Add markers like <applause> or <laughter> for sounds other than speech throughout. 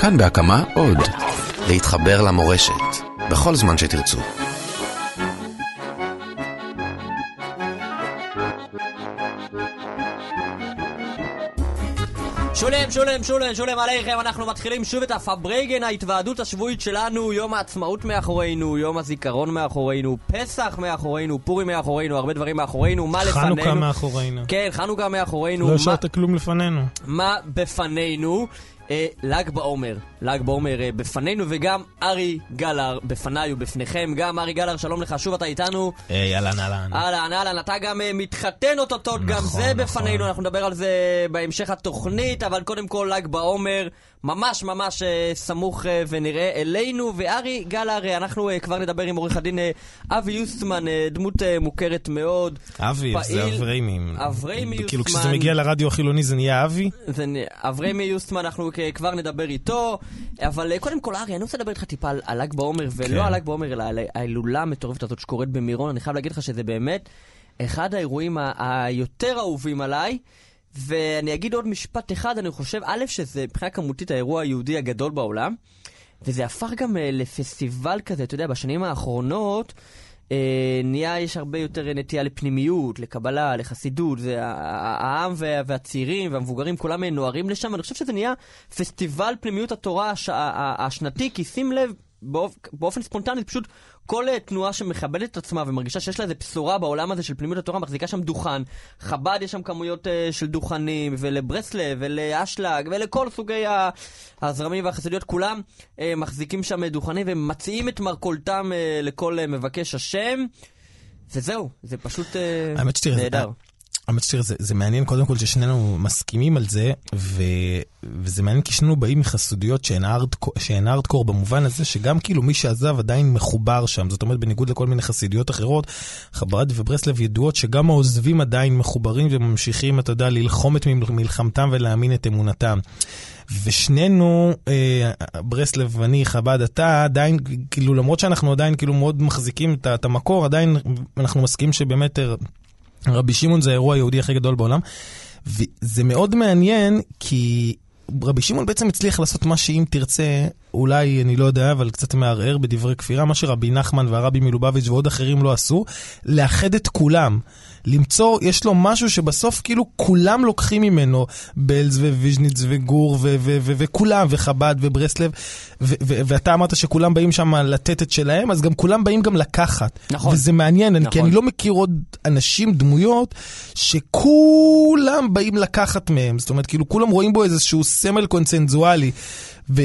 כאן בהקמה עוד. להתחבר למורשת, בכל זמן שתרצו. שולם, שולם, שולם, שולם עליכם, אנחנו מתחילים שוב את הפברייגן, ההתוועדות השבועית שלנו, יום העצמאות מאחורינו, יום הזיכרון מאחורינו, פסח מאחורינו, פורים מאחורינו, הרבה דברים מאחורינו, מה לפנינו? חנוכה מאחורינו. כן, חנוכה מאחורינו. לא מה- השארת כלום לפנינו. מה בפנינו? אה, ל"ג בעומר, ל"ג בעומר אה, בפנינו, וגם ארי גלר בפניי ובפניכם. גם ארי גלר, שלום לך, שוב אתה איתנו. היי, אהלן, אהלן. אהלן, אהלן, אתה גם אה, מתחתן אוטוטו, גם נכון, זה נכון. בפנינו, אנחנו נדבר על זה בהמשך התוכנית, אבל קודם כל ל"ג בעומר, ממש ממש אה, סמוך אה, ונראה אלינו, וארי גלר, אה, אנחנו כבר נדבר עם עורך הדין אבי יוסטמן, דמות מוכרת מאוד. אבי, זה פעיל- אבריימים. אבריימי כאילו יוסמן. כשזה מגיע לרדיו החילוני זה נהיה אבי? זה אבריימי יוסטמן, אנחנו כבר נדבר איתו, אבל קודם כל, ארי, אני רוצה לדבר איתך טיפה על- ל"ג בעומר, ולא כן. על ל"ג בעומר, אלא על ההילולה המטורפת הזאת שקורית במירון. אני חייב להגיד לך שזה באמת אחד האירועים היותר אהובים עליי. ואני אגיד עוד משפט אחד, אני חושב, א', שזה מבחינה כמותית האירוע היהודי הגדול בעולם, וזה הפך גם אה, לפסטיבל כזה, אתה יודע, בשנים האחרונות, אה, נהיה, יש הרבה יותר נטייה לפנימיות, לקבלה, לחסידות, זה, העם וה, והצעירים והמבוגרים, כולם אה, נוהרים לשם, אני חושב שזה נהיה פסטיבל פנימיות התורה הש, השנתי, כי שים לב, באופ, באופן ספונטני, פשוט כל אה, תנועה שמכבדת את עצמה ומרגישה שיש לה איזה בשורה בעולם הזה של פנימיות התורה, מחזיקה שם דוכן. חב"ד יש שם כמויות אה, של דוכנים, ולברסלב, ולאשלג, ולכל סוגי הזרמים והחסידויות, כולם אה, מחזיקים שם דוכנים ומציעים את מרכולתם אה, לכל אה, מבקש השם. וזהו, זה פשוט נהדר. שתראה, זה, זה מעניין קודם כל ששנינו מסכימים על זה, ו, וזה מעניין כי שנינו באים מחסודיות שהן הארדקור, שהן הארדקור במובן הזה שגם כאילו מי שעזב עדיין מחובר שם, זאת אומרת בניגוד לכל מיני חסידיות אחרות, חב"ד וברסלב ידועות שגם העוזבים עדיין מחוברים וממשיכים, אתה יודע, ללחום את מל- מלחמתם ולהאמין את אמונתם. ושנינו, אה, ברסלב ואני, חב"ד, אתה עדיין, כאילו למרות שאנחנו עדיין כאילו מאוד מחזיקים את, את המקור, עדיין אנחנו מסכימים שבאמת אה, רבי שמעון זה האירוע היהודי הכי גדול בעולם. וזה מאוד מעניין, כי רבי שמעון בעצם הצליח לעשות מה שאם תרצה, אולי, אני לא יודע, אבל קצת מערער בדברי כפירה, מה שרבי נחמן והרבי מלובביץ' ועוד אחרים לא עשו, לאחד את כולם. למצוא, יש לו משהו שבסוף כאילו כולם לוקחים ממנו, בלז וויז'ניץ וגור וכולם, וחב"ד וברסלב, ואתה אמרת שכולם באים שם לתת את שלהם, אז גם כולם באים גם לקחת. נכון. וזה מעניין, נכון. כי נכון. אני לא מכיר עוד אנשים, דמויות, שכולם באים לקחת מהם. זאת אומרת, כאילו כולם רואים בו איזשהו סמל קונצנזואלי. ו...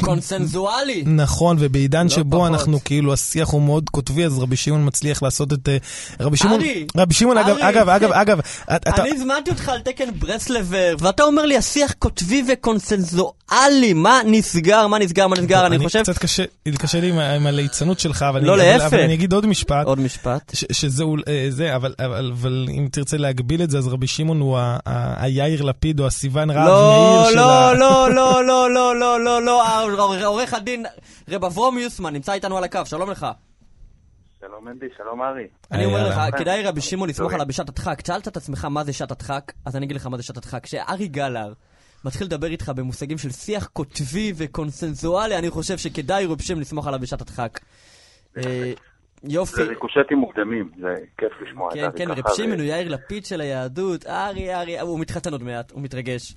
קונסנזואלי. נכון, ובעידן לא שבו פחות. אנחנו, כאילו, השיח הוא מאוד קוטבי, אז רבי שמעון מצליח לעשות את... אה, רבי שמעון, רבי שמעון, אגב. אגב, אגב, אגב, את- אתה... אני הזמנתי אותך על תקן ברסלבר, ואתה אומר לי השיח קוטבי וקונסנזואלי, מה נסגר, מה נסגר, מה נסגר, אני חושב... קצת קשה, קשה לי עם עם הליצנות שלך, אבל לא, אני- אבל-. אבל אני אגיד עוד משפט. עוד משפט. ש- שזה אה, זה, אבל, אבל, אבל אם תרצה להגביל את זה, אז רבי שמעון הוא היאיר לפיד או הסיוון רהב לא, מאיר של לא, ה... לא, לא, לא, לא, לא, לא, לא, העור- עורך הדין רב אברום יוסמן נמצא איתנו על הקו, שלום לך. שלום אנדי, שלום ארי. אני אומר. לך, כדאי רבי שמעון לסמוך. עליו בשעת הדחק. שאלת את עצמך מה זה שעת הדחק, אז אני אגיד לך מה זה שעת הדחק. כשארי גלר מתחיל לדבר איתך במושגים של שיח קוטבי וקונסנזואלי, אני חושב שכדאי רבי שמעון לסמוך עליו בשעת הדחק. יופי. זה ריקושטים מוקדמים, זה כיף לשמוע את כן, ארי כן, ככה, רב שמעון הוא יאיר לפיד של היהדות, ארי, ארי, הוא מתחתן עוד מעט, הוא מתרגש.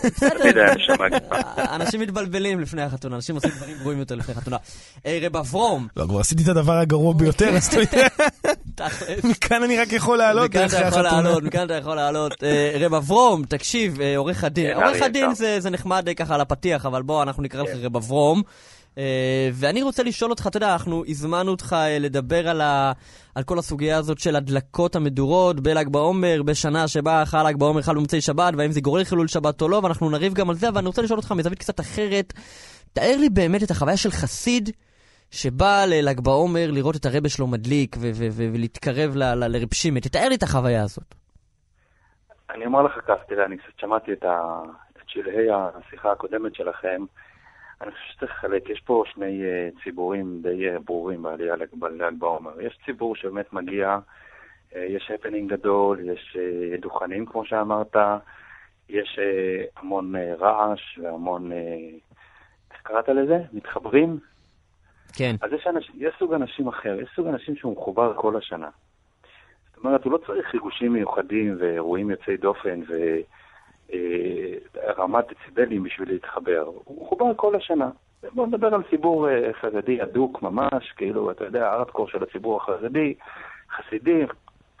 תמיד היה נשמה כיפה. <laughs> אנשים מתבלבלים לפני החתונה, אנשים עושים דברים גרועים יותר לפני חתונה. אה, רב אברום, לא, כבר עשיתי את הדבר הגרוע ביותר, אז אתה יודע. מכאן אני רק יכול לעלות מכאן אתה יכול החתונה. לעלות, מכאן אתה יכול לעלות. אה, רב אברום, תקשיב, אה, עורך הדין. כן, עורך הדין. זה זה נחמד ככה על הפתיח, אבל בוא, אנחנו נקרא לך כן. רב אברום. אה, ואני רוצה לשאול אותך, אתה יודע, אנחנו הזמנו אותך אה, לדבר על, ה, על כל הסוגיה הזאת של הדלקות המדורות בל"ג בעומר, בשנה שבה חל ל"ג בעומר חל במוצאי שבת, והאם זה גורר חילול שבת או לא, ואנחנו נריב גם על זה, אבל אני רוצה לשאול אותך מזווית קצת אחרת. תאר לי באמת את החוויה של חסיד שבא לל"ג בעומר לראות את הרבה שלו מדליק ו- ו- ו- ולהתקרב ל- ל- לרב שמעון. תתאר לי את החוויה הזאת. אני אומר לך כך, תראה, אני קצת שמעתי את ה- את שלהי השיחה הקודמת שלכם. אני חושב שצריך לחלק, יש פה שני אה, ציבורים די אה, ברורים בעלייה ל"ג ל"ג בעומר. יש ציבור שבאמת מגיע, אה, יש הפנינג גדול, יש דוכנים כמו שאמרת, יש המון רעש והמון איך קראת לזה? מתחברים? כן. אז יש, אנש, יש סוג אנשים אחר, יש סוג אנשים שהוא מחובר כל השנה. זאת אומרת, הוא לא צריך ריגושים מיוחדים ואירועים יוצאי דופן ורמת דציבלים בשביל להתחבר. הוא מחובר כל השנה. בואו נדבר על ציבור אה, חרדי הדוק ממש, כאילו, אתה יודע, הארדקור של הציבור החרדי, חסידים,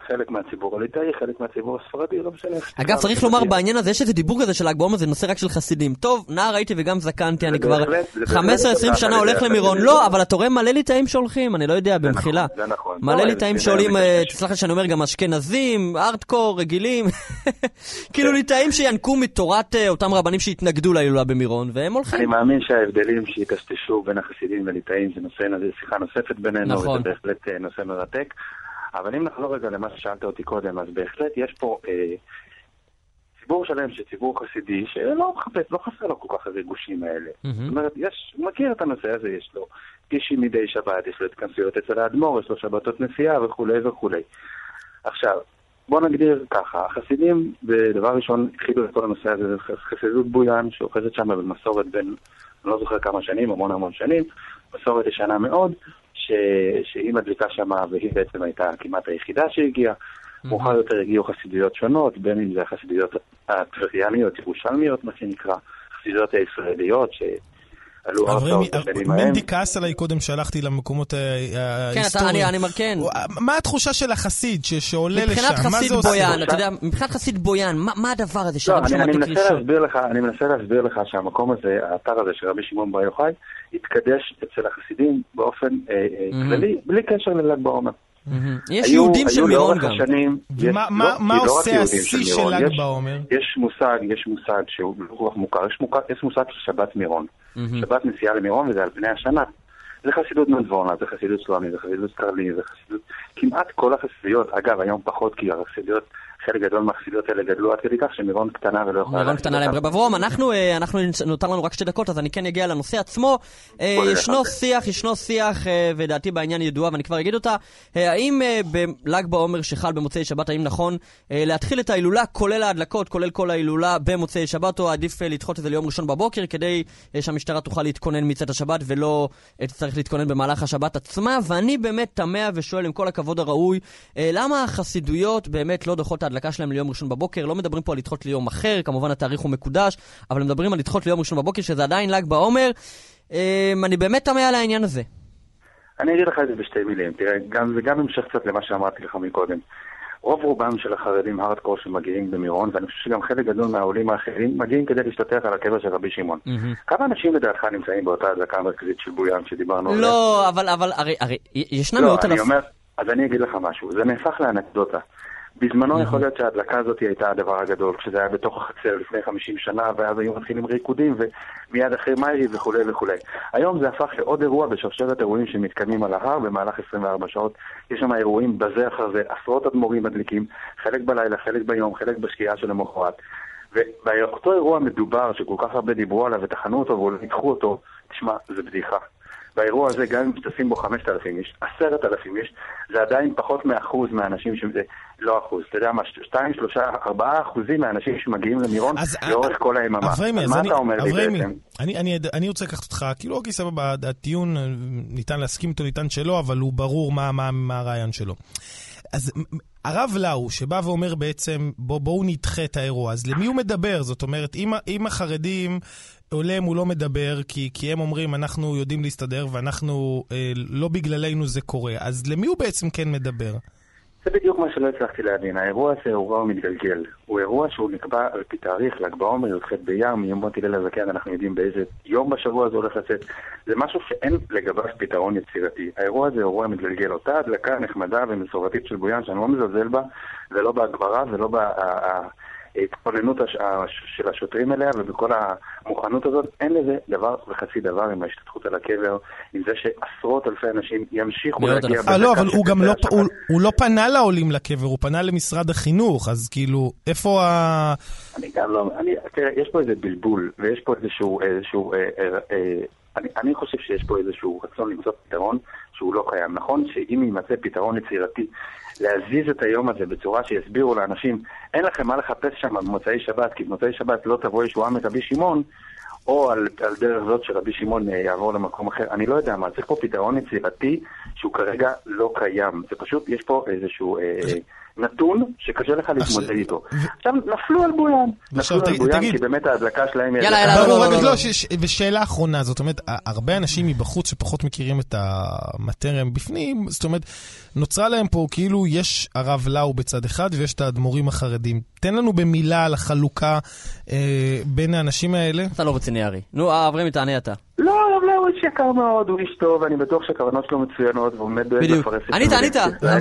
חלק מהציבור הליטאי, חלק מהציבור הספרדי, לא משנה. אגב, צריך. לומר בעניין הזה, יש איזה דיבור כזה של ל"ג בעומר, זה נושא רק של חסידים. טוב, נער הייתי וגם זקנתי, אני כבר בהחלט- זה 15-20 בהחלט שנה הולך למירון. לא, אבל אתה רואה מלא ליטאים שהולכים, אני לא יודע, במחילה. זה נכון. מלא לא, ליטאים שעולים, אה. תסלח לי שאני אומר גם אשכנזים, ארטקור, רגילים. <laughs> כאילו ליטאים שינקו מתורת אה, אותם רבנים שהתנגדו להילולה במירון, והם אני הולכים. מאמין שההבדלים שיטשטשו בין החסידים לליטאים זה נושא, שיחה נוספת בינינו, נכון. וזה בהחלט אה, נושא מרתק. אבל אם נחזור רגע למה ששאלת אותי קודם, אז בהחלט יש פה אה, ציבור שלם, שציבור חסידי, שלא מחפש, לא חסר לו כל כך הריגושים האלה. מהמם. זאת אומרת, יש, הוא מכיר את הנושא הזה, יש לו גישים מדי שבת, יש לו התכנסויות אצל האדמו"ר, יש לו שבתות נסיעה וכולי וכולי. עכשיו, בוא נגדיר ככה, החסידים, דבר ראשון, התחילו את כל הנושא הזה, זה חסידות בויאן, שאוחזת שם במסורת בין, אני לא זוכר כמה שנים, המון המון שנים, מסורת ישנה מאוד, ש... שהיא מדליקה שם, והיא בעצם הייתה כמעט היחידה שהגיעה. מאוחר יותר הגיעו חסידויות שונות, בין אם זה החסידויות הטבריאניות, ירושלמיות, מה שנקרא, החסידויות הישראליות, ההם. מנדי כעס עליי קודם שהלכתי למקומות ה- כן, אתה- ההיסטוריים. אני- אני מרקן. מה התחושה של החסיד ש- שעולה לשם? מבחינת חסיד? בויאן, אתה יודע, מבחינת חסיד בויאן, מה- הדבר הזה לא? להסביר לך, אני מנסה להסביר לך שהמקום הזה, האתר הזה של רבי שמעון בר יוחאי, התקדש אצל החסידים באופן אה, אה, Mhm. כללי, בלי קשר לל"ג בעומר. מהמם. יש היו- יהודים של מירון גם. השנים, ומה יש- מה- לא, מה לא עושה השיא של של ל"ג יש- בעומר? יש מושג, יש מושג שהוא לא כל כך מוכר, יש, יש מושג של שבת מירון. מהמם. שבת נסיעה למירון וזה על פני השנה. זה חסידות נדבונה, זה חסידות סלאמי, זה חסידות קרלי, זה חסידות... כמעט כל החסידויות, אגב, היום פחות כי החסידויות, חלק גדול מהחסידויות האלה גדלו עד כדי כך שמירון קטנה ולא יכולה... מירון קטנה להם אברום, אנחנו, אה, אנחנו, נותר לנו רק שתי דקות, אז אני כן אגיע לנושא עצמו. אה, ישנו. שיח, ישנו שיח, אה, ודעתי בעניין ידועה, ואני כבר אגיד אותה. האם בל"ג בעומר שחל במוצאי שבת, האם נכון להתחיל את ההילולה, כולל ההדלקות, כולל כל ההילולה במוצאי שבת, או עדיף לדחות את זה ליום ראשון בבוקר, כדי שהמשטרה תוכל להתכונן מצאת השבת, ולא תצטרך להתכונן במהלך השבת עצמה? ואני באמת תמה ושואל, עם כל הכבוד הראוי, למה החסידויות באמת לא דוחות את ההדלקה שלהם ליום ראשון בבוקר? לא מדברים פה על לדחות ליום אחר, כמובן התאריך הוא מקודש, אבל מדברים על לדחות ליום ראשון בבוקר, שזה עדיין ל"ג בעומר. אה, אני באמת תמה על העניין הזה. אני אגיד לך את זה בשתי מילים. תראה, גם, זה גם המשך קצת למה שאמרתי לך מקודם. רוב רובם של החרדים הארדקור שמגיעים במירון, ואני חושב שגם חלק גדול מהעולים האחרים, מגיעים כדי להשתתף על הקבר של רבי שמעון. כמה אנשים לדעתך נמצאים באותה הדלקה המרכזית של בויאן שדיברנו עליה? לא, אבל, אבל, הרי, הרי, ישנם לא, מאות אני אלפים. אומר, אז אני אגיד לך משהו, זה נהפך לאנקדוטה. בזמנו יכול להיות שההדלקה הזאת הייתה הדבר הגדול, כשזה היה בתוך החצר לפני 50 שנה, ואז היו מתחילים ריקודים, ומיד אחרי מאירי וכולי וכולי. היום זה הפך לעוד אירוע בשרשרת אירועים שמתקיימים על ההר במהלך 24 שעות. יש שם אירועים בזה אחר זה, עשרות אדמו"רים מדליקים, חלק בלילה, חלק ביום, חלק בשקיעה של המחרת. ובאותו אירוע מדובר, שכל כך הרבה דיברו עליו וטחנו אותו ואולי ניתחו אותו, תשמע, זה בדיחה. באירוע הזה, גם אם תשים בו 5,000 איש, 10,000 איש, זה עדיין פחות מאחוז מהאנשים ש... זה לא אחוז, אתה יודע מה, 2, 3, 4 אחוזים מהאנשים שמגיעים למירון אז, לאורך אה, כל היממה. אברמי, אז אז מה אתה אומר לי בעצם? אני, אני, אני רוצה לקחת אותך, כאילו, אוקיי, סבבה, הטיעון, אה, ניתן להסכים איתו, ניתן שלא, אבל הוא ברור מה, מה, מה הרעיון שלו. אז הרב לאו, שבא ואומר בעצם, בוא, בואו נדחה את האירוע, אז למי הוא מדבר? זאת אומרת, אם החרדים עולם הוא לא מדבר, כי, כי הם אומרים, אנחנו יודעים להסתדר ואנחנו, אה, לא בגללנו זה קורה, אז למי הוא בעצם כן מדבר? זה בדיוק מה שלא הצלחתי להבין. האירוע הזה הוא אירוע מתגלגל. הוא אירוע שהוא נקבע על פי תאריך, ל"ג בעומר, י"ח באייר, מיום מות הלל הזקן, אנחנו יודעים באיזה יום בשבוע זה הולך לצאת. זה משהו שאין לגביו פתרון יצירתי. האירוע הזה הוא אירוע מתגלגל. אותה הדלקה נחמדה ומסורתית של בויאן, שאני לא מזלזל בה, ולא בהגברה ולא בהתכוננות הש- הש- של השוטרים אליה, ובכל המוכנות הזאת, אין לזה דבר וחצי דבר עם ההשתתפות על הקבר, עם זה שעשרות אלפי אנשים ימשיכו להגיע אלפים. אה, לא, אבל הוא גם לא. הוא, הוא לא פנה לעולים לקבר, הוא פנה למשרד החינוך, אז כאילו, איפה ה... אני גם לא, אני, תראה, יש פה איזה בלבול, ויש פה איזשהו, איזשהו, אה, אה, אה, אני, אני חושב שיש פה איזשהו רצון למצוא פתרון שהוא לא קיים. נכון שאם יימצא פתרון יצירתי, להזיז את היום הזה בצורה שיסבירו לאנשים, אין לכם מה לחפש שם במוצאי שבת, כי במוצאי שבת לא תבוא ישועה מרבי שמעון, או על, על דרך זאת שרבי שמעון אה, יעבור למקום אחר. אני לא יודע מה, צריך פה פתרון יצירתי שהוא כרגע לא קיים. זה פשוט, יש פה איזשהו אה, נתון שקשה לך להתמודד איתו. עכשיו, נפלו על בויאן. נפלו על בויאן. כי באמת ההדלקה שלהם היא... יאללה, הדלקה- יאללה, ברור, לא, רגע, לא, לא, לא. ושאלה אחרונה, זאת אומרת, הרבה אנשים מבחוץ שפחות מכירים את המטריה מבפנים, זאת אומרת, נוצרה להם פה כאילו יש הרב לאו בצד אחד ויש את האדמו"רים החרדים. תן לנו במילה על החלוקה אה, בין האנשים האלה. אתה לא רציני, ארי. נו, אברמי, תענה אתה. הוא איש יקר מאוד, הוא איש טוב, ואני בטוח שהכוונות שלו מצוינות, והוא בדיוק. לפרס את ענית, ענית. זה.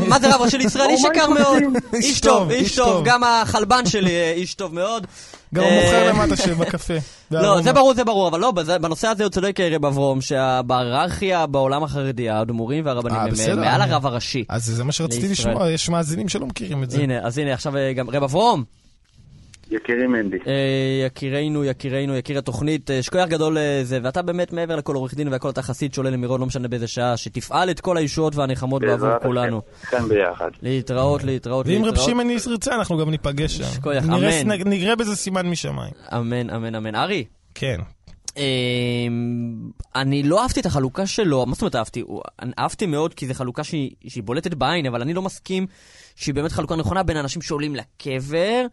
מה זה רב ראשי לישראל? איש הוא יקר מאוד. איש טוב, איש טוב. גם החלבן שלי אה, איש טוב מאוד. גם אה, המוכר למטה שבקפה. <laughs> לא, זה ברור, זה ברור, אבל לא, בנושא הזה הוא צודק רב אברום, שבהיררכיה בעולם החרדי, האדמו"רים והרבנים אה, הם מעל אני- הרב הראשי. אז זה מה שרציתי. לשמוע, יש מאזינים שלא מכירים את זה. הנה, אז הנה, עכשיו גם רב אברום, יקירי מנדי. אה, יקירנו, יקירנו, יקיר התוכנית, אה, שכוח גדול לזה, ואתה באמת מעבר לכל עורך דין והכל אתה חסיד שעולה למירון, לא משנה באיזה שעה, שתפעל את כל הישועות והנחמות בעבור כולנו. כאן ביחד. להתראות, להתראות, ואם רב. שמעון ירצה, אנחנו גם ניפגש שם. שכוח, אמן. נ- נראה בזה סימן משמיים. אמן, אמן, אמן. ארי, כן. אמ, אני לא אהבתי את החלוקה שלו, מה זאת אומרת אהבתי? אהבתי מאוד כי זו חלוקה שהיא בולטת בעין, אבל אני לא מסכים שהיא באמת חלוקה נכונה בין אנשים שעולים לקבר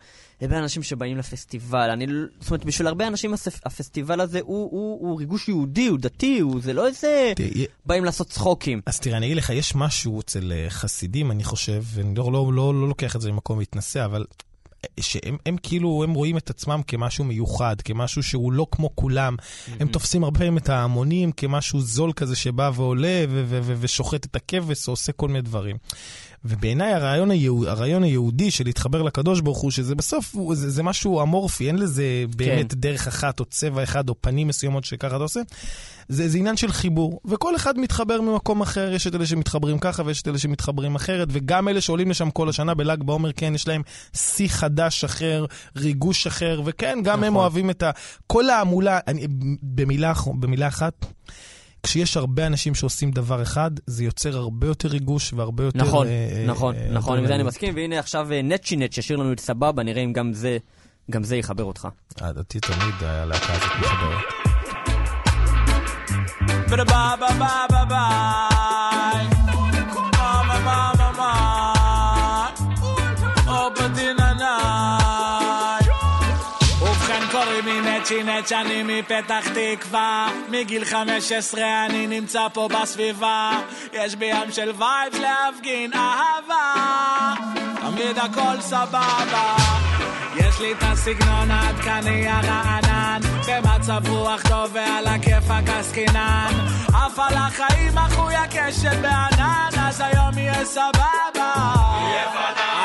לבין אנשים שבאים לפסטיבל. אני, לא- זאת אומרת, בשביל הרבה אנשים הספ, הפסטיבל הזה הוא, הוא, הוא ריגוש יהודי, הוא דתי, הוא, זה לא איזה... תראי, באים לעשות צחוקים. אז תראה, אני אגיד לך, יש משהו אצל אה, חסידים, אני חושב, ואני לא, לא, לא, לא לוקח את זה למקום להתנשא, אבל אה, שהם הם כאילו, הם רואים את עצמם כמשהו מיוחד, כמשהו שהוא לא כמו כולם. הם תופסים הרבה פעמים את ההמונים כמשהו זול כזה שבא ועולה ושוחט את הכבש או עושה כל מיני דברים. ובעיניי הרעיון, היהוד, הרעיון היהודי של להתחבר לקדוש ברוך הוא, שזה בסוף, זה, זה משהו אמורפי, אין לזה באמת כן. דרך אחת או צבע אחד או פנים מסוימות שככה אתה עושה. זה, זה עניין של חיבור, וכל אחד מתחבר ממקום אחר, יש את אלה שמתחברים ככה ויש את אלה שמתחברים אחרת, וגם אלה שעולים לשם כל השנה בל"ג בעומר, כן, יש להם שיא חדש אחר, ריגוש אחר, וכן, גם נכון. הם. אוהבים את ה... כל ההמולה, אני, במילה, במילה אחת, כשיש הרבה אנשים שעושים דבר אחד, זה יוצר הרבה יותר ריגוש והרבה יותר... נכון, אה, נכון, אה, נכון, עם זה אני. מסכים, והנה עכשיו אה, נצ'י נט שישיר לנו את סבבה, נראה אם גם זה, גם זה יחבר אותך. אה, דעתי תמיד הלהקה הזאת מחברת. נצ'י נצ' אני מפתח תקווה. מגיל 15 אני נמצא פה בסביבה. יש בי ים של vibes להפגין אהבה. תמיד הכל סבבה. יש לי את הסגנון העדכני הרענן. במצב רוח טוב ועל הכיפאק עסקינן עף על החיים אחוי הקשת בענן אז היום יהיה סבבה.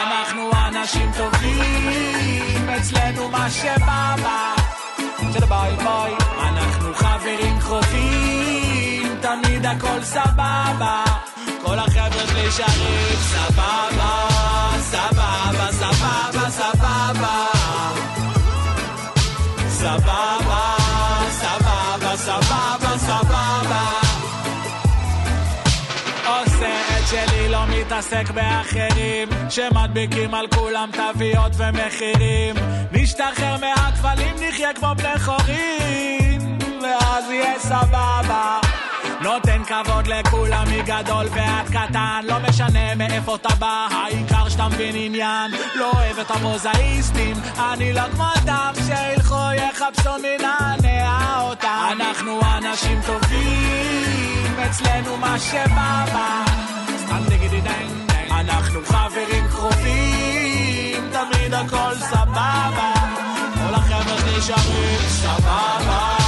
אנחנו אנשים טובים אצלנו מה שבא בא של ביי ביי. אנחנו חברים קרובים, תמיד הכל סבבה. כל החבר'ה שלי שרים סבבה, סבבה, סבבה, סבבה. סבבה, סבבה, סבבה, סבבה. עושה שלי, לא מתעסק באחרים שמדביקים על כולם תוויות ומחירים. נשתחרר מהכבלים, נחיה כמו בני חורים ואז יהיה סבבה. נותן כבוד לכולם מגדול ועד קטן לא משנה מאיפה אתה בא, העיקר שאתה מבין עניין. לא אוהב את המוזאיסטים אני לא כמותם שילכו יחפשו מנענע אותם. אנחנו אנשים טובים אצלנו מה שבא דנג אנחנו חברים קרובים תמיד הכל סבבה. כל החבר'ה סבבה סבבה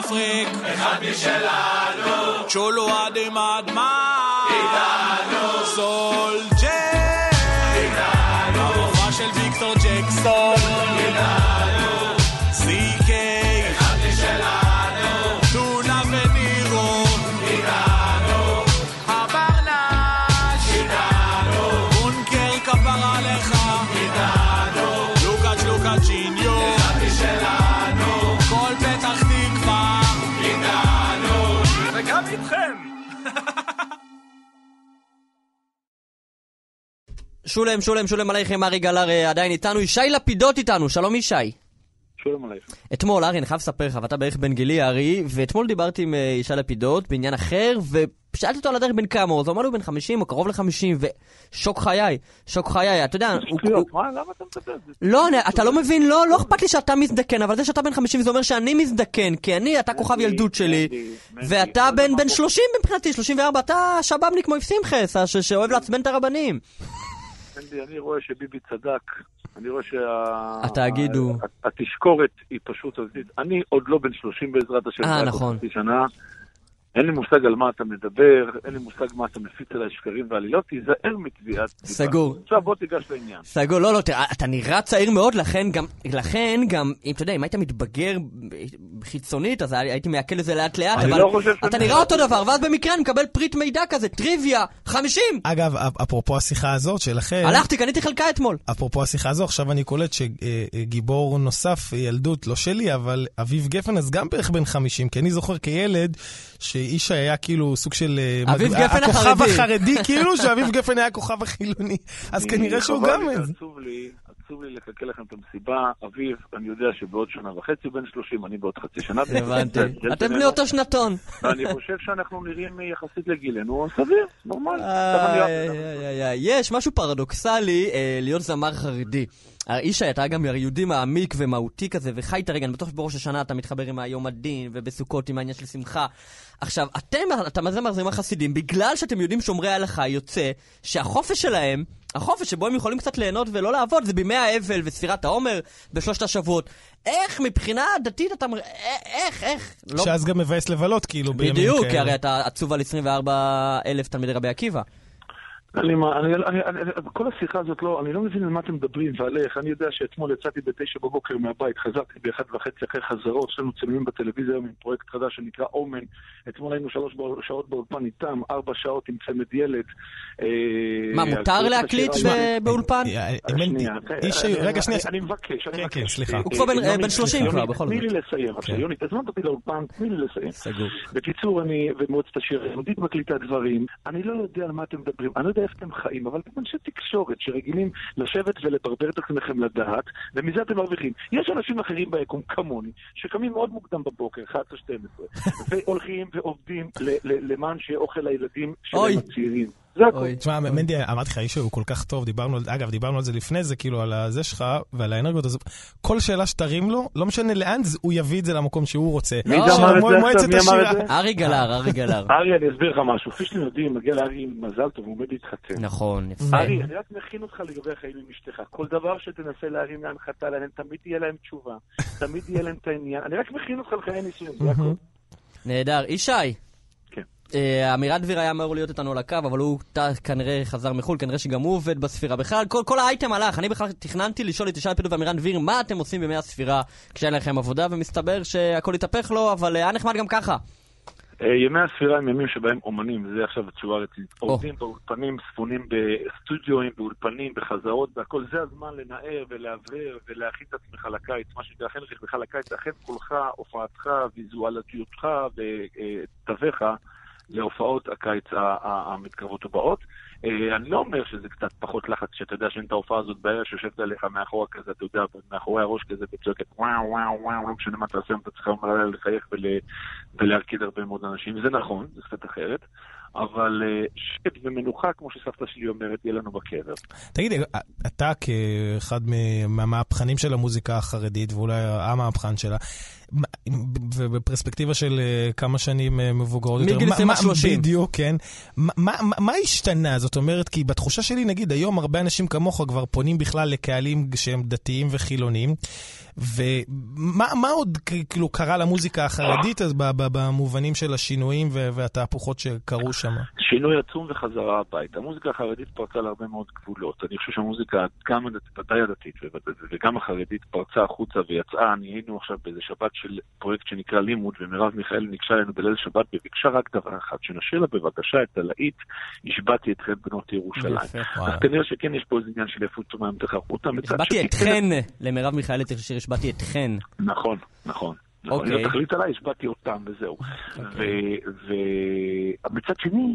מפריק, אחד משלנו, שולו עד עם אדמה, איתנו, סולד שולם, שולם, שולם עליכם, ארי גלר אה, עדיין איתנו. ישי לפידות איתנו, שלום ישי. שלום עליכם. אתמול, ארי, אני חייב לספר לך, ואתה בערך בן גילי, ארי, ואתמול דיברתי עם אה, ישי לפידות בעניין אחר, ושאלתי אותו על הדרך בן כמה הוא, אז הוא אמר לי הוא בן 50 או קרוב ל-50, ושוק חיי, שוק חיי, אתה יודע, הוא... למה אתה? זה- לא, אתה לא מבין, לא, לא אכפת לי שאתה מזדקן, אבל זה שאתה בן 50 זה אומר שאני מזדקן, כי אני, אתה כוכב ילדות שלי, ואתה בן מה בן פה? 30 מבחינתי, 34, אתה שבבניק כמו יפסימחס, ש- שאוהב לעצבן את הרבנים. מנדי, אני רואה שביבי צדק, אני רואה שה... התאגיד הוא- התשקורת היא פשוט. אני עוד לא בן 30 בעזרת השם. אה, נכון. שנה. אין לי מושג על מה אתה מדבר, אין לי מושג מה אתה מפיץ עליי שקרים ועלילות, תיזהר מתביעת דיבה. סגור. עכשיו בוא תיגש לעניין. סגור, לא, לא, תראה, אתה נראה צעיר מאוד, לכן גם, לכן גם, אם אתה יודע, אם היית מתבגר חיצונית, אז הייתי מעכל את זה לאט לאט, אני אבל לא אתה נראה אותו דבר, ואז במקרה אני מקבל פריט מידע כזה, טריוויה, 50! אגב, אפ- אפרופו השיחה הזאת שלכם, הלכתי, קניתי חלקה אתמול. אפרופו השיחה הזו, עכשיו אני קולט שגיבור נוסף, ילדות, לא שלי, אבל אביב גפן, אז גם בערך בן 50, כי אני זוכר כילד, שאיש היה כאילו סוג של... אה, אביב גפן הכוכב החרדי. החרדי, <laughs> כאילו שאביב גפן היה הכוכב החילוני. אז אני- כנראה שהוא גם... עצוב לי, עצוב לי לקלקל לכם את המסיבה. אביב, אני יודע שבעוד שנה וחצי הוא בן 30, אני בעוד חצי שנה. <laughs> הבנתי. אתם בני. אותו שנתון. <laughs> ואני חושב שאנחנו נראים יחסית לגילנו סביר, אני- איי. יש משהו פרדוקסלי אה, להיות זמר חרדי. ישי, אתה גם יהודי מעמיק ומהותי כזה, וחיית רגע, אני בטוח שבראש השנה אתה מתחבר עם היום הדין, ובסוכות עם העניין של שמחה. עכשיו, אתם, אתה מזמר זמר חסידים, בגלל שאתם יודעים שומרי ההלכה, יוצא שהחופש שלהם, החופש שבו הם יכולים קצת ליהנות ולא לעבוד, זה בימי האבל וספירת העומר בשלושת השבועות. איך מבחינה דתית אתה... אה, איך, איך? לא- שאז גם מבאס לבלות, כאילו, בימים כאלה. בדיוק, כי הרי אתה עצוב על 24 אלף תלמידי רבי עקיבא. מה, אני, אני, אני, כל השיחה הזאת לא, אני לא מבין על מה אתם מדברים ועל איך. אני יודע שאתמול יצאתי בתשע בבוקר מהבית, חזרתי באחד וחצי אחרי חזרות, יש לנו צילומים בטלוויזיה היום עם פרויקט חדש שנקרא אומן. אתמול היינו שלוש שעות באולפן איתם, ארבע שעות עם צמד ילד. אה, מה, מותר להקליט באולפן? אה, אה. אני- רגע, שנייה. אני מבקש, אני כן, מבקש. כן, סליחה. הוא כבר בן- יוני, בן 30 יוני, כבר, בכל תני זאת. לי לסיים. עכשיו, כן. יוני, הזמנת אותי לאולפן, תני לי לסיים. סגור. בקיצור, אני ומועצת השיר היהודית מקליטה דברים. אני לא יודע על מה אתם מדברים, אני לא יודע איפה אתם חיים, אבל אתם אנשי תקשורת שרגילים לשבת ולברבר את עצמכם לדעת, ומזה אתם מרוויחים. יש אנשים אחרים ביקום, כמוני, שקמים מאוד מוקדם בבוקר, 11-12, <laughs> והולכים ועובדים למען שיהיה אוכל לילדים. שלהם הצעירים. זה הכול. אוי. תשמע, מנדי, אמרתי לך, האיש הוא כל כך טוב, דיברנו על, אגב, דיברנו על זה לפני זה, כאילו, על הזה שלך ועל האנרגיות, אז כל שאלה שתרים לו, לא משנה לאן, זה- הוא יביא את זה למקום שהוא רוצה. מי זה אמר את זה עכשיו? מי אמר. את זה? ארי גלר, ארי גלר. <laughs> ארי, אני אסביר לך משהו. כפי שאתם יודעים, מגיע לארי עם מזל טוב, הוא עומד להתחתן. נכון, יפה. ארי, אני רק מכין אותך לגבי החיים עם אשתך. כל דבר שתנסה להרים להנחתה להם, תמיד תהיה להם תשובה. תמיד יהיה להם את העניין. אני רק מכין אותך לחיי נישואים, זה הכול. <laughs> נהדר. ישי. כן. אה, דביר היה אמור להיות איתנו על הקו, אבל הוא כנראה חזר מחו"ל, כנראה שגם הוא עובד בספירה. בכלל, כל, כל האייטם הלך. אני בכלל תכננתי לשאול את ישי פדו ואמירן דביר, מה אתם עושים בימי הספירה כשאין לכם עבודה, ומסתבר שהכל התהפך לו, אבל אה, היה נחמד גם ככה. אה, ימי הספירה הם ימים שבהם אומנים, זה עכשיו התשובה הרצינית, או. עובדים באולפנים, ספונים בסטודיואים, באולפנים, בחזרות, והכל. זה הזמן לנער ולאוורר ולהכין את עצמך לקיץ, מה שנקרא, לכן לך לקיץ, לכן קולך, הופעתך, ויזואלטיותך ותווך להופעות הקיץ המתקרבות הבאות. אה, אני לא אומר שזה קצת פחות לחץ, שאתה יודע שאין את ההופעה הזאת בערב שיושבת עליך מאחורה כזה, אתה יודע, מאחורי הראש כזה, וצועקת וואו וואו וואו, לא משנה מה תעשה, אתה צריך לחייך ול... ולהרקיד הרבה מאוד אנשים. זה נכון, זה קצת אחרת, אבל אה, שקט ומנוחה, כמו שסבתא שלי אומרת, יהיה לנו בקבר. תגיד, אתה כאחד מהמהפכנים של המוזיקה החרדית, ואולי המהפכן שלה, ובפרספקטיבה של אה, כמה שנים אה, מבוגרות יותר, מגיל מה- 20 עד מה- 30. בדיוק, כן. מה- מה השתנה? זאת אומרת, כי בתחושה שלי, נגיד, היום הרבה אנשים כמוך כבר פונים בכלל לקהלים שהם דתיים וחילוניים, ומה מה עוד כאילו קרה למוזיקה החרדית אז במובנים של השינויים והתהפוכות שקרו שם? שינוי עצום וחזרה הביתה. המוזיקה החרדית פרצה להרבה מאוד גבולות. אני חושב שהמוזיקה, גם ודאי הדתית וגם החרדית, פרצה החוצה ויצאה. אני היינו עכשיו באיזה שבת של פרויקט שנקרא לימוד, ומרב מיכאלי ניגשה אלינו בליל שבת וביקשה רק דבר אחד, שנשאיר לה בבקשה את הלהיט, השבעתי אתכם בנות ירושלים. יפה. אז כנראה שכן יש פה איזה עניין של איפה תומם. מצד השבעתי אתכן, למרב מיכאלי את השיר השבעתי אתכן. נכון, נכון. נכון, אוקיי. אם תחליט עליי, השבעתי אותם וזהו. ומצד שני,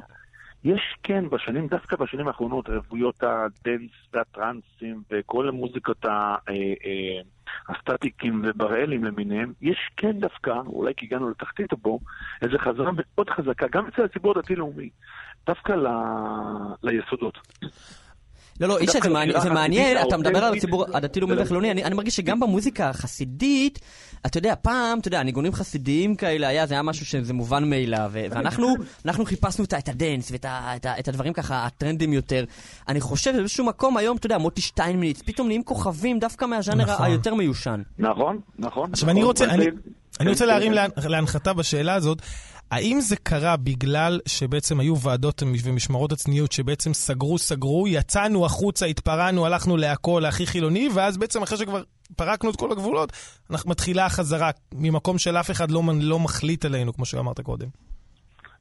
יש כן בשנים, דווקא בשנים האחרונות, רבויות הדנס והטרנסים וכל המוזיקות ה- אה, אה, הסטטיקים ובראלים למיניהם, יש כן דווקא, אולי כי הגענו לתחתית הבו, איזו חזרה מאוד חזקה, גם אצל הציבור הדתי-לאומי, דווקא ל... ליסודות. לא, לא, ישי, זה מעניין, אתה מדבר על הציבור הדתי-לאומי של והחילוני, אני אני מרגיש שגם במוזיקה החסידית, אתה יודע, פעם, אתה יודע, ניגונים חסידיים כאלה, היה, זה היה משהו שזה מובן מאליו, ואנחנו אנחנו חיפשנו את הדנס ואת הדברים ככה, הטרנדים יותר. אני חושב שבאיזשהו מקום היום, אתה יודע, מוטי שטיינמיץ, פתאום נהיים כוכבים דווקא מהז'אנר נכון. היותר מיושן. נכון, נכון. עכשיו. אני רוצה, רוצה כן, להרים כן. להנ- להנחתה בשאלה הזאת. האם זה קרה בגלל שבעצם היו ועדות ומשמרות הצניעות שבעצם סגרו, סגרו, יצאנו החוצה, התפרענו, הלכנו להכל, הכי חילוני, ואז בעצם אחרי שכבר פרקנו את כל הגבולות, אנחנו מתחילה החזרה ממקום של אף אחד לא, לא מחליט עלינו, כמו שאמרת קודם.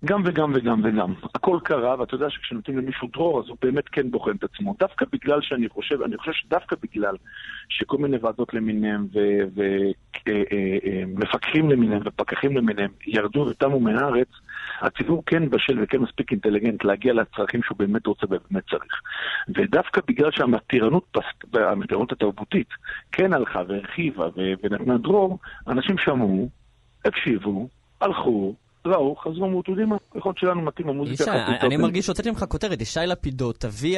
גם וגם וגם וגם. הכל קרה, ואתה יודע שכשנותנים למישהו דרור, אז הוא באמת כן בוחן את עצמו. דווקא בגלל שאני חושב, אני חושב שדווקא בגלל שכל מיני ועדות למיניהם ומפקחים למיניהם ופקחים למיניהם ירדו ותמו מהארץ, הציבור כן בשל וכן מספיק אינטליגנט להגיע לצרכים שהוא באמת רוצה ובאמת צריך. ודווקא בגלל שהמתירנות המתירנות התרבותית כן הלכה והרחיבה ונתנה דרור, אנשים שמעו, הקשיבו, הלכו, ראו, חזרו, אמרו, אתם יודעים מה, יכול להיות שלנו מתאים המוזיקה. ישי, אני. מרגיש שהוצאתי ממך כותרת, ישי לפידות, אבי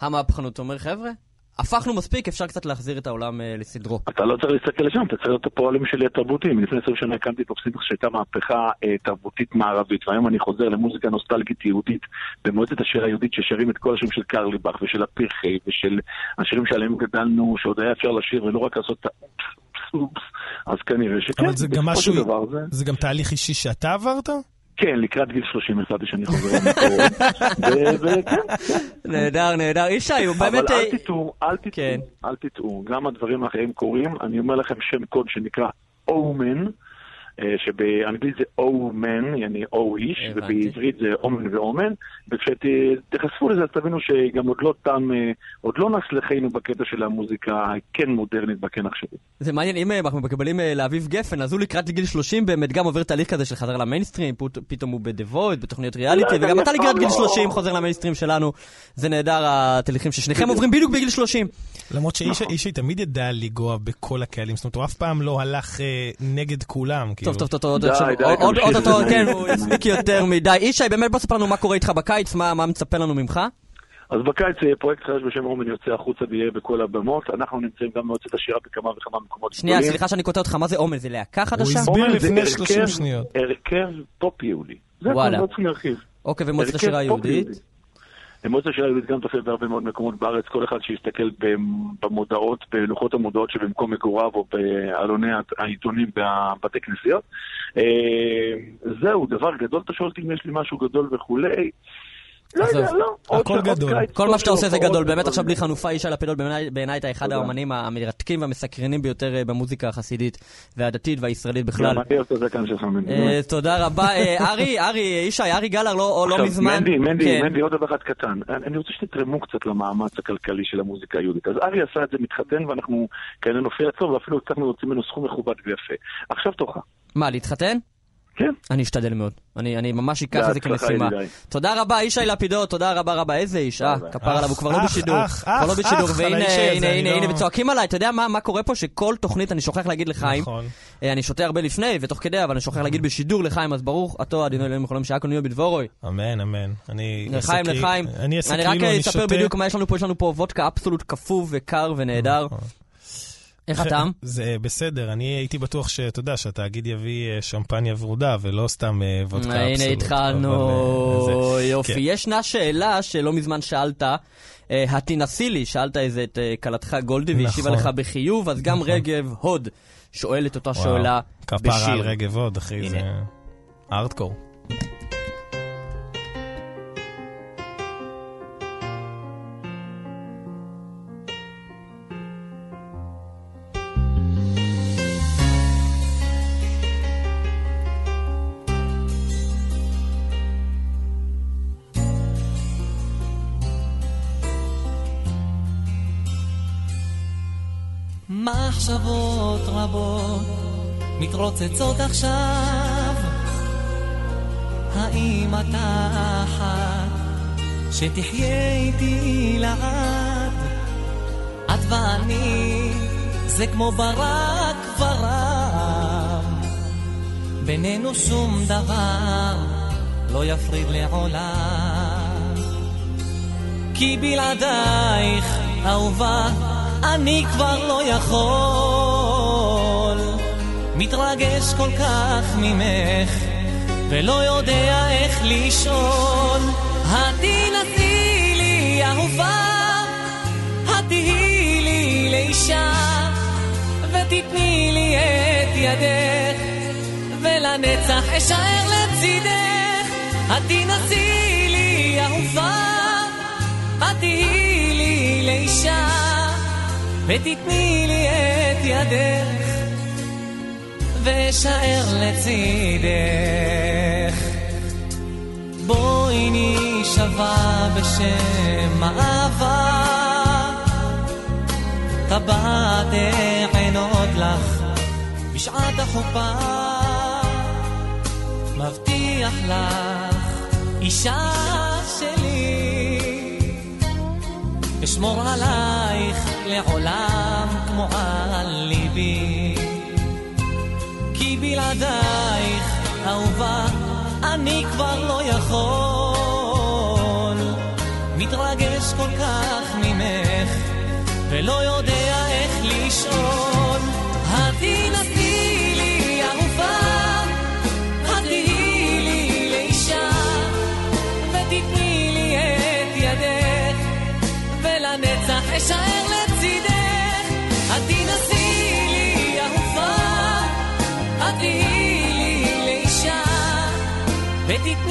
המהפכנות, אומר, חבר'ה, הפכנו מספיק, אפשר קצת להחזיר את העולם אה, לסדרו. אתה לא צריך להסתכל לשם, אתה צריך להיות הפועלים שלי התרבותיים. לפני עשרים שנה הקמתי את אופסימקס שהייתה מהפכה אה, תרבותית מערבית, והיום אני חוזר למוזיקה נוסטלגית יהודית במועצת השיר היהודית ששרים את כל השירים של קרליבך ושל הפרחי ושל השירים שעליהם גדלנו, שעוד היה אפשר לשיר ולא רק לעשות את האופס, אופס, אופס, אז כנראה שכן, אבל זה גם משהו, דבר זה... זה גם תהליך אישי שאתה עברת? כן, לקראת גיל 30 החלטתי שאני חוזר למקורות. <laughs> וכן, נהדר, נהדר. ישי, הוא אבל באמת... אל אה, תטעו, אל תטעו, כן. אל תטעו, גם הדברים האחרים קורים. אני אומר לכם שם קוד שנקרא אומן, שבאנגלית זה אומן, יעני או איש, הבנתי. ובעברית זה אומן ואומן, וכשתיחשפו לזה אז תבינו שגם עוד לא תם, אה, עוד לא נס לחיינו בקטע של המוזיקה הכן מודרנית והכן עכשווית. זה מעניין, אם אה, אנחנו מקבלים אה, לאביב גפן, אז הוא לקראת גיל 30 באמת גם עובר תהליך כזה של חזרה למיינסטרים, פתאום הוא Void, בתוכניות ריאליטי, לא, וגם אתה לקראת גיל לא- 30 חוזר למיינסטרים שלנו. זה נהדר התהליכים ששניכם עוברים בדיוק בגיל 30. למרות נכון. שאישי תמיד ידע לנגוע בכל הקהלים, זאת אומרת, הוא אף פעם לא הלך אה, נגד כולם, כאילו. טוב, טוב, טוב, די, עכשיו- עוד- עוד אותו, זה כן. הוא הספיק יותר מדי. ישי, באמת בוא תספר לנו מה קורה איתך בקיץ, מה מה מצפה לנו ממך? אז בקיץ יהיה פרויקט חדש בשם אומן יוצא החוצה ויהיה בכל הבמות. אנחנו נמצאים גם במועצת השירה בכמה וכמה מקומות שנייה, גדולים. סליחה שאני קוטע אותך, מה זה אומן? זה להקה הוא חדשה? הסביר אומן זה לפני הרכב- 30 שניות. הרכב פופ יהודי. זה וואלה. לא צריכים להרחיב. אוקיי, ומועצת השירה היהודית? יהודי. מועצת השירה היהודית גם תופיע בהרבה מאוד מקומות בארץ, כל אחד שיסתכל במודעות, בלוחות המודעות שבמקום מגוריו או בעלוני העיתונים בבתי כנסיות. אה, זהו, דבר גדול, אתה שואל אם יש לי משהו גדול וכולי. לא. יודע, לא. עוד הכל גדול. כל טוב מה שאתה עושה זה גדול, באמת עכשיו. בלי חנופה, ישי לפידות, בעיניי- בעיניי אתה אחד. האמנים המרתקים והמסקרנים ביותר אה, במוזיקה החסידית והדתית והישראלית בכלל. גם אני עושה את הזקן שלך, מנדי. אה, תודה רבה. אה, ארי, ארי, ישי, ארי גלר לא לא מזמן. מנדי, מנדי, כן. מנדי, עוד דבר אחד קטן. אני רוצה שתתרמו קצת למאמץ הכלכלי של המוזיקה היהודית. אז ארי עשה את זה, מתחתן, ואנחנו כאלה נופי עצור, ואפילו הצלחנו להוציא ממנו סכום מכובד ויפה. עכשיו תורך. מה, להתחתן? כן. אני אשתדל מאוד. אני אני ממש אקח את זה כמשימה. תודה רבה, ישי לפידות, תודה רבה רבה. איזה איש, אה. כפר עליו, הוא כבר לא בשידור. כבר לא בשידור, והנה, הנה, אני הנה, לא- הנה, וצועקים עליי, אתה יודע מה מה קורה פה? שכל תוכנית, אני שוכח להגיד לחיים, נכון. אה, אני שותה הרבה לפני ותוך כדי, אבל אני שוכח להגיד בשידור לחיים, אז ברוך אתה, אדינו אלוהים יכולים שהיה קוניות בדבורוי. אמן, אמן. אני לחיים, כאילו- לחיים. אני כאילו רק אני אספר. בדיוק מה יש לנו פה, יש לנו פה וודקה אבסולוט קפוא וקר ונהדר. איך הטעם? זה בסדר, אני הייתי בטוח שאתה יודע שהתאגיד יביא אה, שמפניה ורודה ולא סתם אה, וודקה אבסולוט. הנה התחלנו, אה, יופי. כן. ישנה שאלה שלא מזמן שאלת, התנסי לי, שאלת איזה את כלתך גולדי והשיבה נכון. לך בחיוב, אז גם נכון. רגב הוד שואל את אותה שאלה כפרה על בשיר. רגב עוד, אחי. זה ארטקור. רבות מתרוצצות עכשיו האם אתה אחת שתחיה איתי לעד? את ואני זה כמו ברק ורם, בינינו שום דבר לא יפריד לעולם. כי בלעדייך, אהובה, אני כבר לא יכול. מתרגש כל כך ממך, ולא יודע איך לשאול. התנסי לי, אהובה, התהי לי לאישה, ותתני לי את ידך, ולנצח אשאר לצידך. התנסי לי, אהובה, התהי לי לאישה, ותתני לי את ידך, ואשאר לצידך. בואי נישבע בשם אהבה, טבעת עינות לך בשעת החופה, מבטיח לך, אישה שלי, אשמור עלייך לעולם כמו על ליבי, בלעדייך, אהובה, אני כבר לא יכול. מתרגש כל כך ממך, ולא יודע איך לשאול. התנסי ותתני לי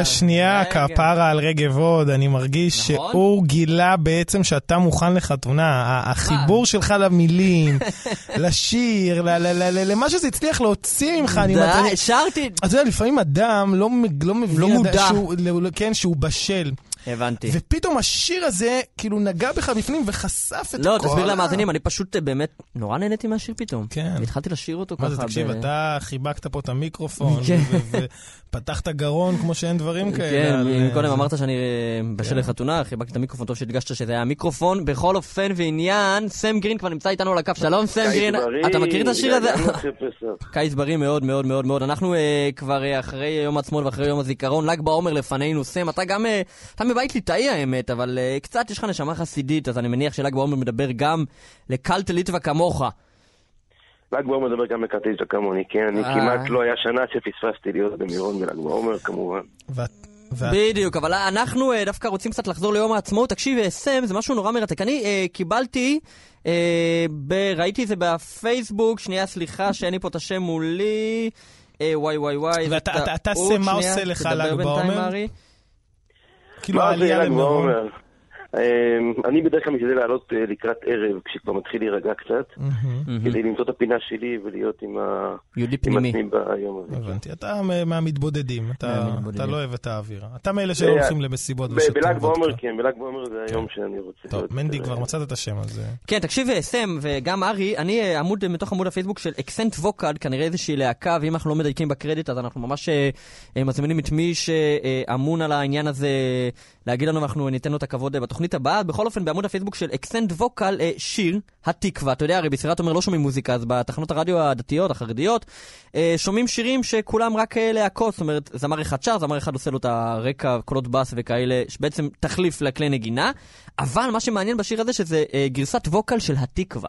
רגע, שנייה, רגע. כפרה על רגב הוד, אני מרגיש נכון? שהוא גילה בעצם שאתה מוכן לחתונה. החיבור שלך למילים, <laughs> לשיר, למה שזה הצליח להוציא ממך, אני... אני- די, שרתי. אתה יודע, לפעמים אדם לא לא מבין... לא מודע. שהוא- לא- כן, שהוא בשל. הבנתי. ופתאום השיר הזה, כאילו, נגע בך בפנים וחשף את כל... לא, תסביר למאזינים, אני פשוט אה, באמת נורא נהניתי מהשיר פתאום. כן. והתחלתי לשיר אותו ככה. מה זה, תקשיב, ב- אתה חיבקת פה את המיקרופון, <laughs> כן. ו- ו- ופתחת גרון כמו שאין דברים כאלה. כן, על- אם קודם אמרת שאני אה, בשל כן. לחתונה, חיבקתי את המיקרופון, טוב שהדגשת שזה היה המיקרופון. בכל אופן ועניין, סם גרין כבר נמצא איתנו על הקו. שלום סם גרין, אתה מכיר את השיר הזה? <laughs> קיץ בריא מאוד מאוד מאוד מאוד. אנחנו אה, כבר אה, אחרי יום העצמאות ואחרי יום הזיכרון, ל"ג בעומר לפנינו. סם, אתה גם, מבית ליטאי האמת, אבל אה, קצת יש לך נשמה חסידית, אז אני מניח של"ג בעומר מדבר גם לקלטה ליטווה כמוך. ל"ג בעומר מדבר גם לקרטיסטה כמוני, כן? אני אה. כמעט לא היה שנה שפספסתי להיות במירון בל"ג בעומר, כמובן. ואת- בדיוק, אבל אנחנו אה, דווקא רוצים קצת לחזור ליום העצמאות. תקשיב, סם, זה משהו נורא מרתק. אני אה, קיבלתי, אה, ב- ראיתי את זה בפייסבוק, שנייה, סליחה שאין לי פה את השם מולי. אה, וואי וואי וואי. ואתה- אתה- אתה, סם, מה עושה לך ל"ג בעומר? ארי. כאילו מה זה העלייה ל"ג למירון. בעומר? אמ, אני בדרך כלל משתדל לעלות אה, לקראת ערב, כשכבר מתחיל להירגע קצת, כדי למצוא את הפינה שלי ולהיות עם. עצמי ביום הזה. הבנתי, אתה מהמתבודדים, אתה לא אוהב את האוויר. אתה מאלה שלא הולכים למסיבות ב- ושותים בל"ג בעומר וודקה. כן, בל"ג בעומר זה היום שאני רוצה טוב. מנדי אה, כבר מצאת את השם הזה. כן, תקשיב, אה, סם, וגם ארי, אני אה, עמוד, אה, מתוך עמוד הפייסבוק של אקסנט ווקד, כנראה איזושהי להקה, ואם אנחנו לא מדייקים בקרדיט, אז אנחנו ממש אה, אה, מזמינים את מי שאמון על העניין הזה להגיד לנו, ואנחנו ניתן לו את הכבוד אה, בתוכנית בתוכנית הבאה. בכל אופן, בעמוד הפייסבוק של אקסנד ווקאל, אה, שיר, התקווה. אתה יודע, הרי בספירת העומר לא שומעים מוזיקה, אז בתחנות הרדיו הדתיות, החרדיות, אה, שומעים שירים שכולם רק אה, להקות. זאת אומרת, זמר אחד שר, זמר אחד עושה לו את הרקע, קולות בס וכאלה, שבעצם תחליף לכלי נגינה. אבל מה שמעניין בשיר הזה, שזה אה, גרסת ווקאל של התקווה.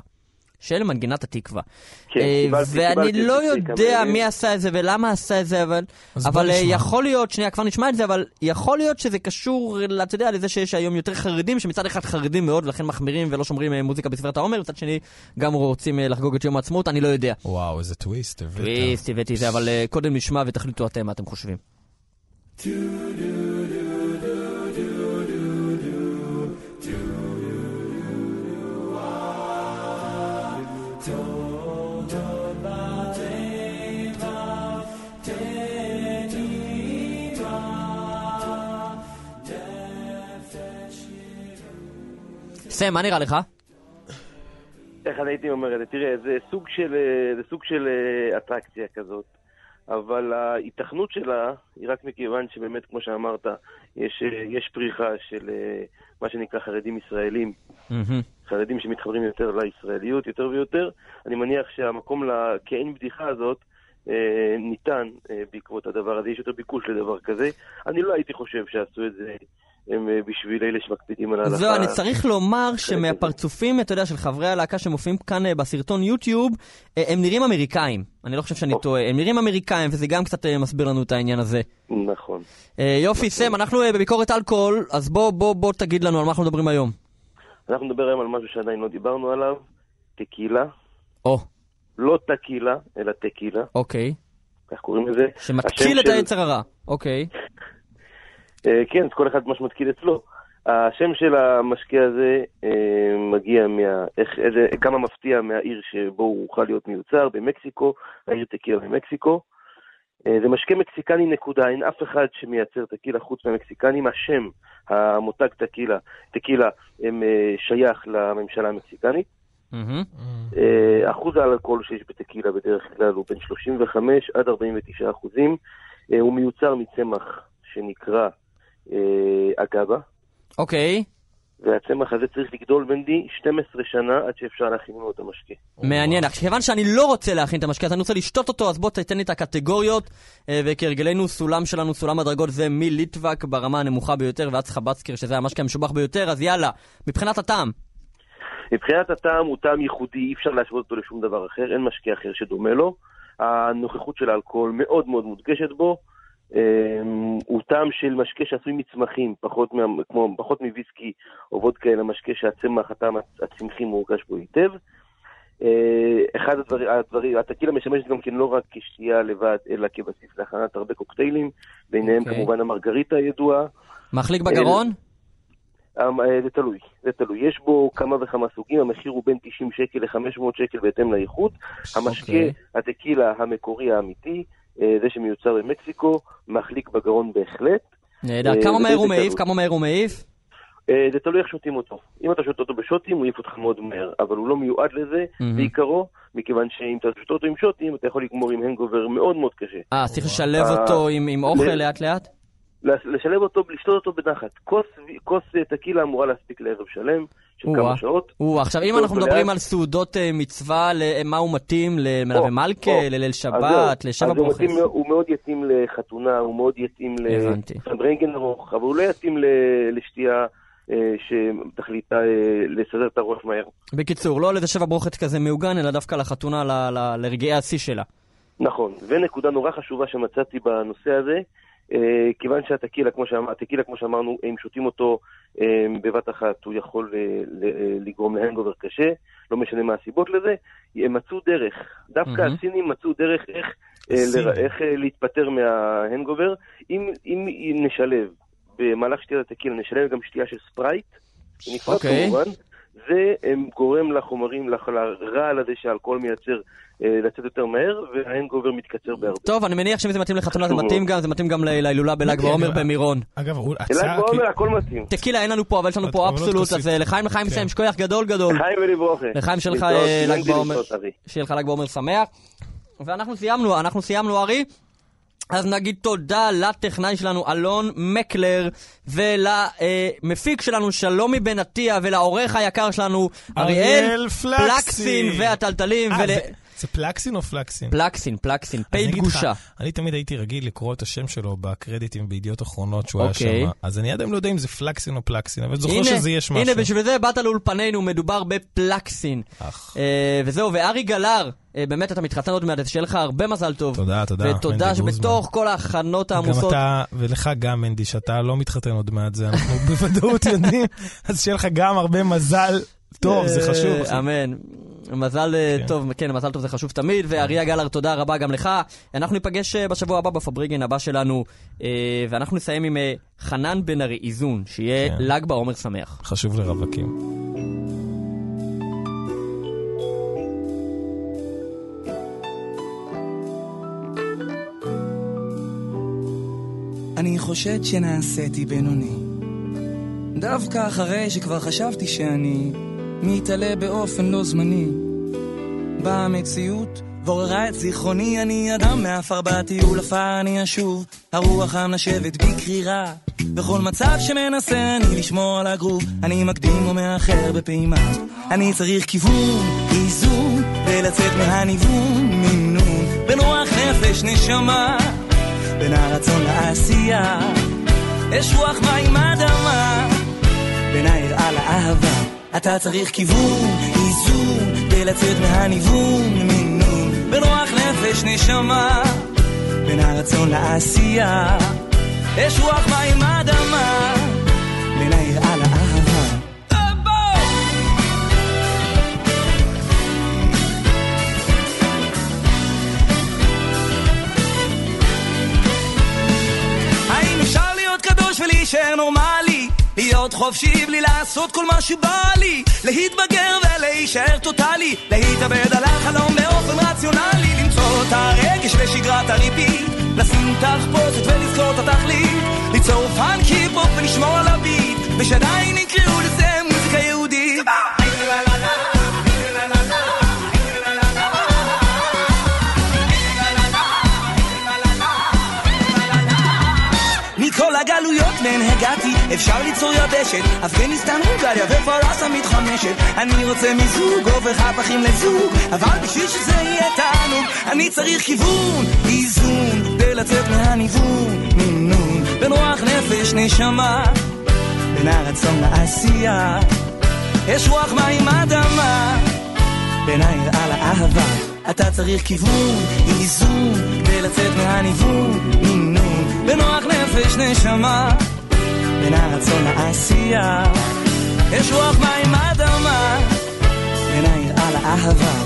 של מנגינת התקווה. כן, אה, קיבלתי- ואני קיבלתי לא יודע. מי עשה את זה ולמה עשה את זה, אבל, אבל אה. יכול להיות, שנייה, כבר נשמע את זה, אבל יכול להיות שזה קשור, אתה יודע, לזה שיש היום יותר חרדים, שמצד אחד חרדים מאוד, ולכן מחמירים ולא שומרים אה, מוזיקה בסביבת העומר, מצד שני גם רוצים לחגוג את יום העצמאות, אני לא יודע. וואו, איזה טוויסט הבאת. טוויסט, הבאתי את זה, אבל קודם נשמע ותחליטו אתם מה אתם חושבים. סם, מה נראה לך? איך אני הייתי אומר את זה? תראה, זה סוג של, אה, זה סוג של אטרקציה כזאת, אבל ההיתכנות שלה היא רק מכיוון שבאמת, כמו שאמרת, יש, אה, יש פריחה של אה, מה שנקרא חרדים ישראלים, מהמם. חרדים שמתחברים יותר לישראליות יותר ויותר. אני מניח שהמקום לכעין בדיחה הזאת אה, ניתן אה, בעקבות הדבר הזה, יש יותר ביקוש לדבר כזה. אני לא הייתי חושב שעשו את זה הם אה, בשביל אלה שמקפידים על ההלכה. זהו, אני צריך לומר שמהפרצופים, אתה יודע, של חברי הלהקה שמופיעים כאן אה, בסרטון יוטיוב, אה, הם נראים אמריקאים. אני לא חושב שאני או. טועה. הם נראים אמריקאים, וזה גם קצת מסביר לנו את העניין הזה. נכון. יופי, סם, אנחנו בביקורת אלכוהול, אז בוא, בוא, בוא תגיד לנו על מה אנחנו מדברים היום. אנחנו נדבר היום על משהו שעדיין לא דיברנו עליו, טקילה. או, לא טקילה, אלא טקילה, אוקיי. כך קוראים לזה. שמתקיל את היצר הרע. אוקיי. אה, כן, כל אחד מה שמתקיל אצלו. השם של המשקה הזה אה, מגיע מה... איך, איזה, כמה מפתיע מהעיר שבו הוא אוכל להיות מיוצר, במקסיקו, העיר טקילה במקסיקו. אה, זה משקה מקסיקני נקודה, אין אף אחד שמייצר טקילה חוץ מהמקסיקנים. השם, המותג טקילה, טקילה, הם שייך לממשלה המקסיקנית. אחוז האלכוהול שיש בטקילה בדרך כלל הוא בין 35 עד 49 אחוזים. הוא מיוצר מצמח שנקרא אה, אגבה, אוקיי. והצמח הזה צריך לגדול בנדי 12 שנה עד שאפשר להכין לו את המשקה. מעניין. כיוון שאני לא רוצה להכין את המשקה, אז אני רוצה לשתות אותו, אז בוא תתן לי את הקטגוריות. אה, וכהרגלנו, סולם שלנו, סולם הדרגות זה מליטווק ברמה הנמוכה ביותר, ועד חבצקר, שזה המשקה המשובח ביותר, אז יאללה, מבחינת הטעם. מבחינת הטעם הוא טעם ייחודי, אי אפשר להשוות אותו לשום דבר אחר, אין משקה אחר שדומה לו. הנוכחות של האלכוהול מאוד מאוד מודגשת בו. אה, הוא טעם של משקה שעשוי מצמחים, פחות, מה, כמו, פחות מוויסקי או וודקה, אלא משקה שהצמח, הטעם הצמחי מורגש בו היטב. אה, אחד הדברים, הדברים, הטקילה משמשת גם כן לא רק כשתייה לבד, אלא כבסיס להכנת הרבה קוקטיילים, ביניהם אוקיי. כמובן המרגריטה הידועה. מחליק בגרון? אמ, אה, זה תלוי, זה תלוי. יש בו כמה וכמה סוגים, המחיר הוא בין 90 שקל ל-500 שקל בהתאם לאיכות. המשקה, אוקיי. הטקילה המקורי האמיתי, אה, זה שמיוצר במקסיקו, מחליק בגרון בהחלט. נהדר. אה, כמה מהר הוא מעיף? כמה מהר הוא מעיף? אה, זה תלוי איך שותים אותו. אם אתה שותה אותו בשוטים, הוא יעיף אותך מאוד מהר, אבל הוא לא מיועד לזה. בעיקרו, מכיוון שאם אתה שותה אותו עם שוטים, אתה יכול לגמור עם הנגובר מאוד מאוד קשה. אה, אז צריך לשלב אה, אותו עם אוכל לאט לאט? לש- לשלב אותו, לשתות אותו בנחת. כוס, כוס אה, טקילה אמורה להספיק לערב שלם, של. כמה שעות. או, עכשיו אם אנחנו מדברים לאט. על סעודות אה, מצווה, למה הוא מתאים? למלווה מלכה. לליל שבת. לשבע הוא ברוכס? הוא מאוד יתאים לחתונה, הוא מאוד יתאים הבנתי. לסנדרנגן ארוך, אבל הוא לא יתאים לשתייה אה, שתכליתה אה, לסדר את הראש מהר. בקיצור, לא לאיזה שבע ברוכת כזה מעוגן, אלא דווקא לחתונה, לרגעי השיא שלה. נכון, ונקודה נורא חשובה שמצאתי בנושא הזה, אה, כיוון שהטקילה, כמו, שאמר, הטקילה, כמו שאמרנו, אם שותים אותו אה, בבת אחת, הוא יכול אה, אה, לגרום להנגובר קשה, לא משנה מה הסיבות לזה, הם מצאו דרך, דווקא מהמם. הסינים מצאו דרך איך, אה, הסינים. לר- איך אה, להתפטר מההנגובר. אם, אם נשלב במהלך שתיית הטקילה, נשלב גם שתייה של ספרייט, נפרד אוקיי. כמובן, זה אה, גורם לחומרים, לח- לרעל הזה שהאלכוהול מייצר אה, לצאת יותר מהר, וההנגובר מתקצר בהרבה. טוב, אני מניח שאם זה מתאים לחתונה זה מתאים. גם, זה מתאים גם להילולה בל"ג אוקיי, בעומר במירון. אגב, הוא- אלעד הצעה... בעומר הכל מתאים. טקילה אין לנו פה, אבל יש לנו פה עוד אבסולוט. אז אה, לחיים לחיים כן. מסיים, יש כוח גדול גדול. לחיים ולברוכה. לחיים שלך אה, ל"ג בעומר. שיהיה לך ל"ג בעומר שמח. ואנחנו סיימנו, אנחנו סיימנו, ארי. אז נגיד תודה לטכנאי שלנו אלון מקלר, ולמפיק שלנו שלומי בן עטיה, ולעורך היקר שלנו אריאל אריאל פלקסין. והטלטלים. אה, ול- זה- פלקסין או פלקסין? פלקסין, פלקסין, אז פ' אני תמיד הייתי רגיל לקרוא את השם שלו בקרדיטים בידיעות אחרונות שהוא היה אוקיי. שם. אז אני עד היום לא יודע אם זה פלקסין או פלקסין, אבל זוכר שזה יש משהו. הנה, בשביל זה באת לאולפנינו, מדובר בפלקסין. אה, וזהו, וארי גלר, אה, באמת אתה מתחתן עוד מעט, שיהיה לך הרבה מזל טוב. תודה, תודה, ותודה שבתוך. כל ההכנות גם העמוסות... אתה, ולך גם, מנדי, שאתה לא מתחתן עוד מעט, זה אנחנו <laughs> בוודאות יודעים, אז שיהיה לך גם הרבה מזל טוב, זה חשוב. אה, אמן. מזל אה, כן. טוב, כן, מזל טוב זה חשוב תמיד, ואריה גלר, תודה רבה גם לך. אנחנו ניפגש אה, בשבוע הבא בפבריגן הבא שלנו, אה, ואנחנו נסיים עם חנן בן ארי איזון, שיהיה כן. ל"ג בעומר שמח. חשוב לרווקים. אני חושד שנעשיתי בינוני. דווקא אחרי שכבר חשבתי שאני מתעלה באופן לא זמני. באה המציאות ועוררה את זיכרוני, אני אדם מעפר בטיול עפר אני אשוב, הרוח המנשבת בי קרירה. בכל מצב שמנסה אני לשמור על הגרוב, אני מקדים ומאחר בפעימה. אני צריך כיוון, איזון, ולצאת מהניוון, מינון, בין רוח נפש נשמה. בין הרצון לעשייה, אש רוח מים אדמה, בין היראה לאהבה, אתה צריך כיוון, איזון, ולצאת מהניוון, מינון, בין רוח נפש נשמה, בין הרצון לעשייה, אש רוח מים אדמה, בין היראה לאהבה. האם אפשר להיות קדוש ולהישאר נורמלי? להיות חופשי בלי לעשות כל מה שבא לי. להתבגר ולהישאר טוטאלי. להתאבד על החלום באופן רציונלי. למצוא את הרגש בשגרת הריבית. לשים תחפושת ולזכור את התכלית. ליצור פאנקי פופ ולשמור על הביט. ושעדיין יקראו לזה מהן הגעתי, אפשר ליצור יבשת, אפגניסטן, הונגריה ופרסה מתחמשת. אני רוצה מיזוג, הופך הפכים לזוג, אבל בשביל שזה יהיה תענוג, אני צריך כיוון, איזון, כדי לצאת מהניוון, מינון, בין רוח נפש נשמה, בין הרצון לעשייה, יש רוח מים אדמה, בין היראה לאהבה. אתה צריך כיוון, איזון, כדי לצאת מהניוון, מינון, בנוח נפש נשמה, בין הרצון לעשייה, יש רוח מים אדמה, בין היראה לאהבה.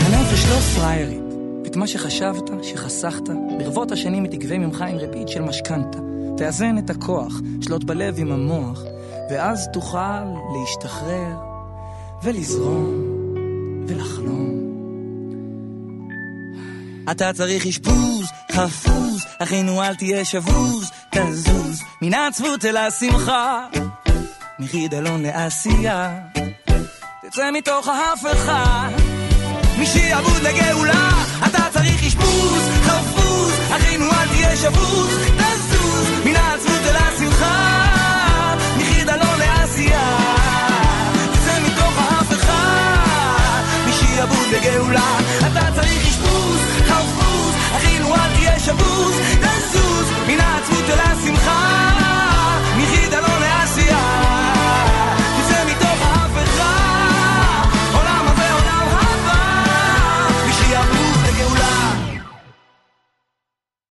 הנפש לא פריירית, ואת מה שחשבת, שחסכת, ברבות השנים היא תגבה ממך עם ריבית של משכנתה. תאזן את הכוח, שלוט בלב עם המוח, ואז תוכל להשתחרר ולזרום ולחלום. אתה צריך אשפוז, חפוז, אחינו אל תהיה שבוז, תזוז מן העצבות אל השמחה, מחידלון לעשייה, תצא מתוך ההפכה, משעבוד לגאולה, אתה צריך אשפוז, חפוז, אחינו אל תהיה שבוז, תזוז מן העצבות אל השמחה. גאולה. אתה צריך אשפוז, חפוז, אך אילו אל תהיה שבוז.